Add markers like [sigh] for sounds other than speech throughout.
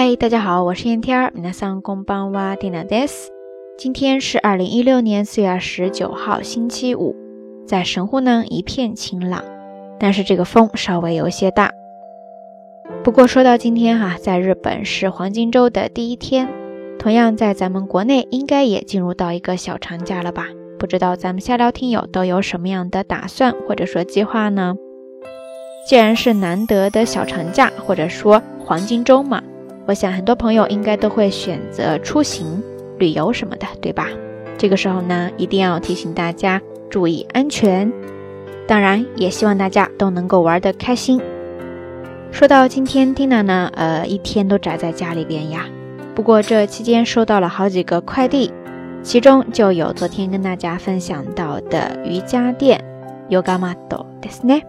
嗨，大家好，我是燕天儿。皆さんこんばんは、ディナです。今天是二零一六年四月二十九号，星期五，在神户呢一片晴朗，但是这个风稍微有些大。不过说到今天哈，在日本是黄金周的第一天，同样在咱们国内应该也进入到一个小长假了吧？不知道咱们下聊听友都有什么样的打算或者说计划呢？既然是难得的小长假，或者说黄金周嘛， 我想很多朋友应该都会选择出行、旅游什么的，对吧？这个时候呢，一定要提醒大家注意安全，当然也希望大家都能够玩得开心。说到今天，Tina 呢，呃，一天都宅在家里边呀。不过这期间收到了好几个快递，其中就有昨天跟大家分享到的瑜伽垫，Yoga mat ですね。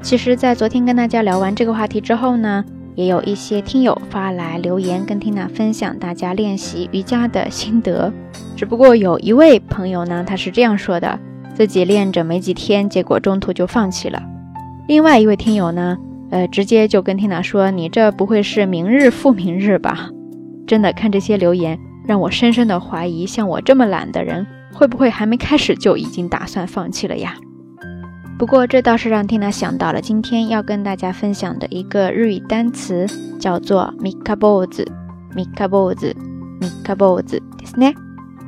其实，在昨天跟大家聊完这个话题之后呢， 也有一些听友发来留言跟 Tina 分享大家练习瑜伽的心得。只不过有一位朋友呢，他是这样说的：自己练着没几天，结果中途就放弃了。另外一位听友呢，呃，直接就跟 Tina 说：“你这不会是明日复明日吧？”真的，看这些留言，让我深深的怀疑，像我这么懒的人，会不会还没开始就已经打算放弃了呀？不过这倒是让 Tina 想到了今天要跟大家分享的一个日语单词，叫做 “mikaboz”，mikaboz，mikaboz，ですね。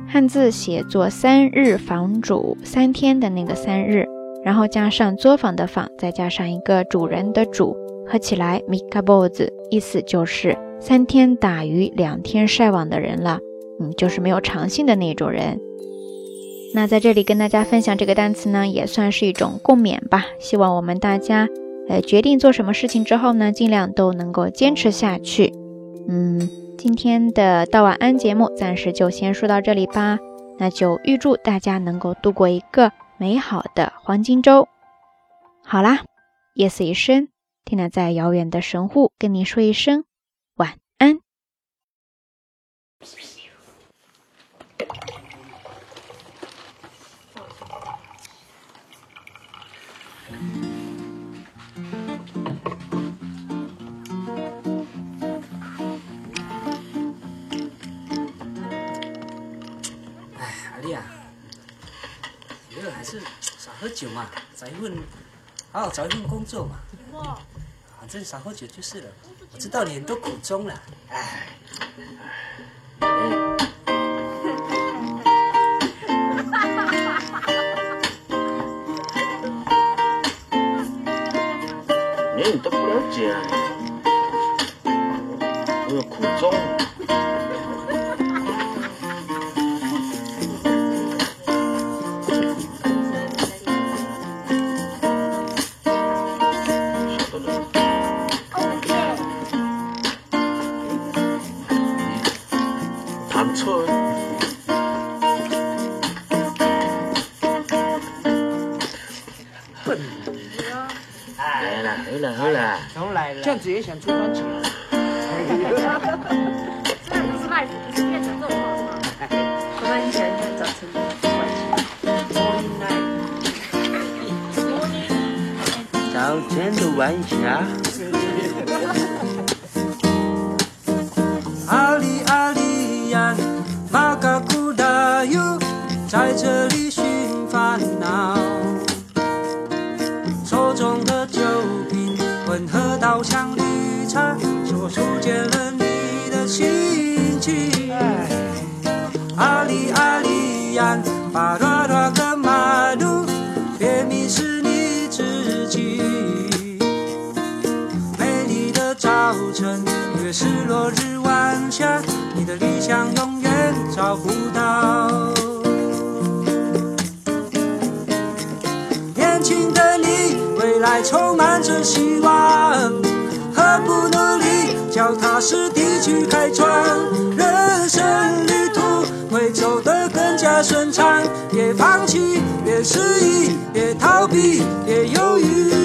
汉字写作“三日房主”，三天的那个三日，然后加上作坊的坊，再加上一个主人的主，合起来 mikaboz，意思就是三天打鱼两天晒网的人了。嗯，就是没有长性的那种人。 那在这里跟大家分享这个单词呢，也算是一种共勉吧。希望我们大家，呃，决定做什么事情之后呢，尽量都能够坚持下去。嗯，今天的道晚安节目暂时就先说到这里吧。那就预祝大家能够度过一个美好的黄金周。好啦，夜色已深，听娜在遥远的神户跟你说一声哎呀，以后还是少喝酒嘛，找一份好好找一份工作嘛。反正少喝酒就是了。我知道你很多苦衷了，哎。你都不了解，我有苦衷。这样子也想出专辑？这不是卖，不是变成这种状况。我们想想找成早晨的晚霞。这里寻烦恼。手中的酒瓶，温和。好像绿茶，说书解了你的心情。阿里阿里呀，巴拉拉个马路，别迷失你自己。美丽的早晨，越是落日晚霞，你的理想永远找不到。充满着希望。何不努力，脚踏实地去开创？人生旅途会走得更加顺畅。别放弃，别失意，别逃避，别犹豫。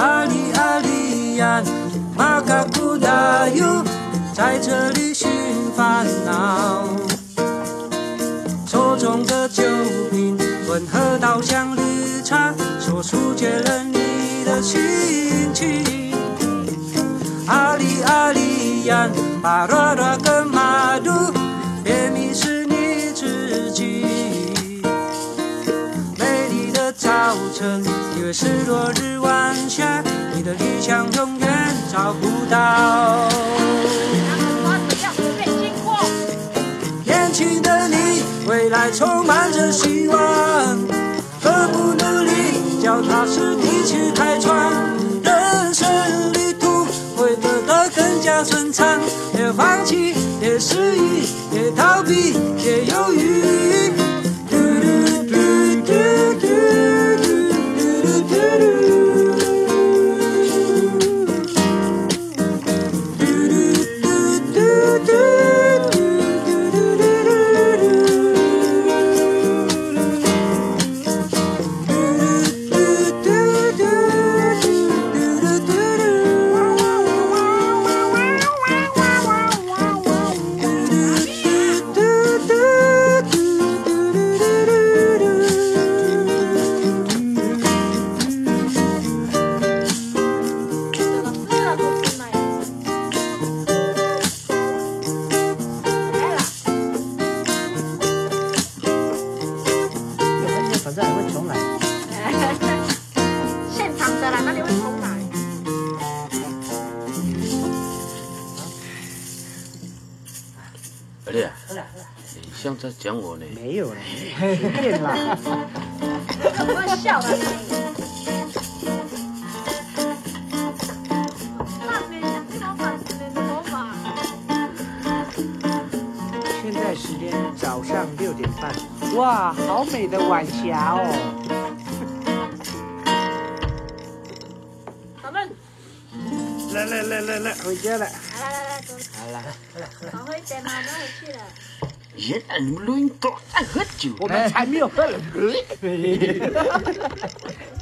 阿里阿里呀玛嘎咕哒哟在这里寻烦恼手中的酒瓶混合到香绿茶说书解了你的心情阿里阿里呀巴啦啦跟马路别迷失你自己美丽的早晨因为是落日晚霞找不到。年轻的你，未来充满着希望，何不努力，脚踏实地去开创？人生旅途会得到更加顺畅，别放弃，别失意，别逃避，别犹豫。二弟，你像在讲我呢？没有了，随便啦。怎么会笑的？烂呢，超烦死你的头发。现在时间早上六点半，哇，好美的晚霞哦！咱们来来来来来，回家了。Giết anh luôn có hết chịu. Ôi, mình sai miêu hết là gửi. [laughs]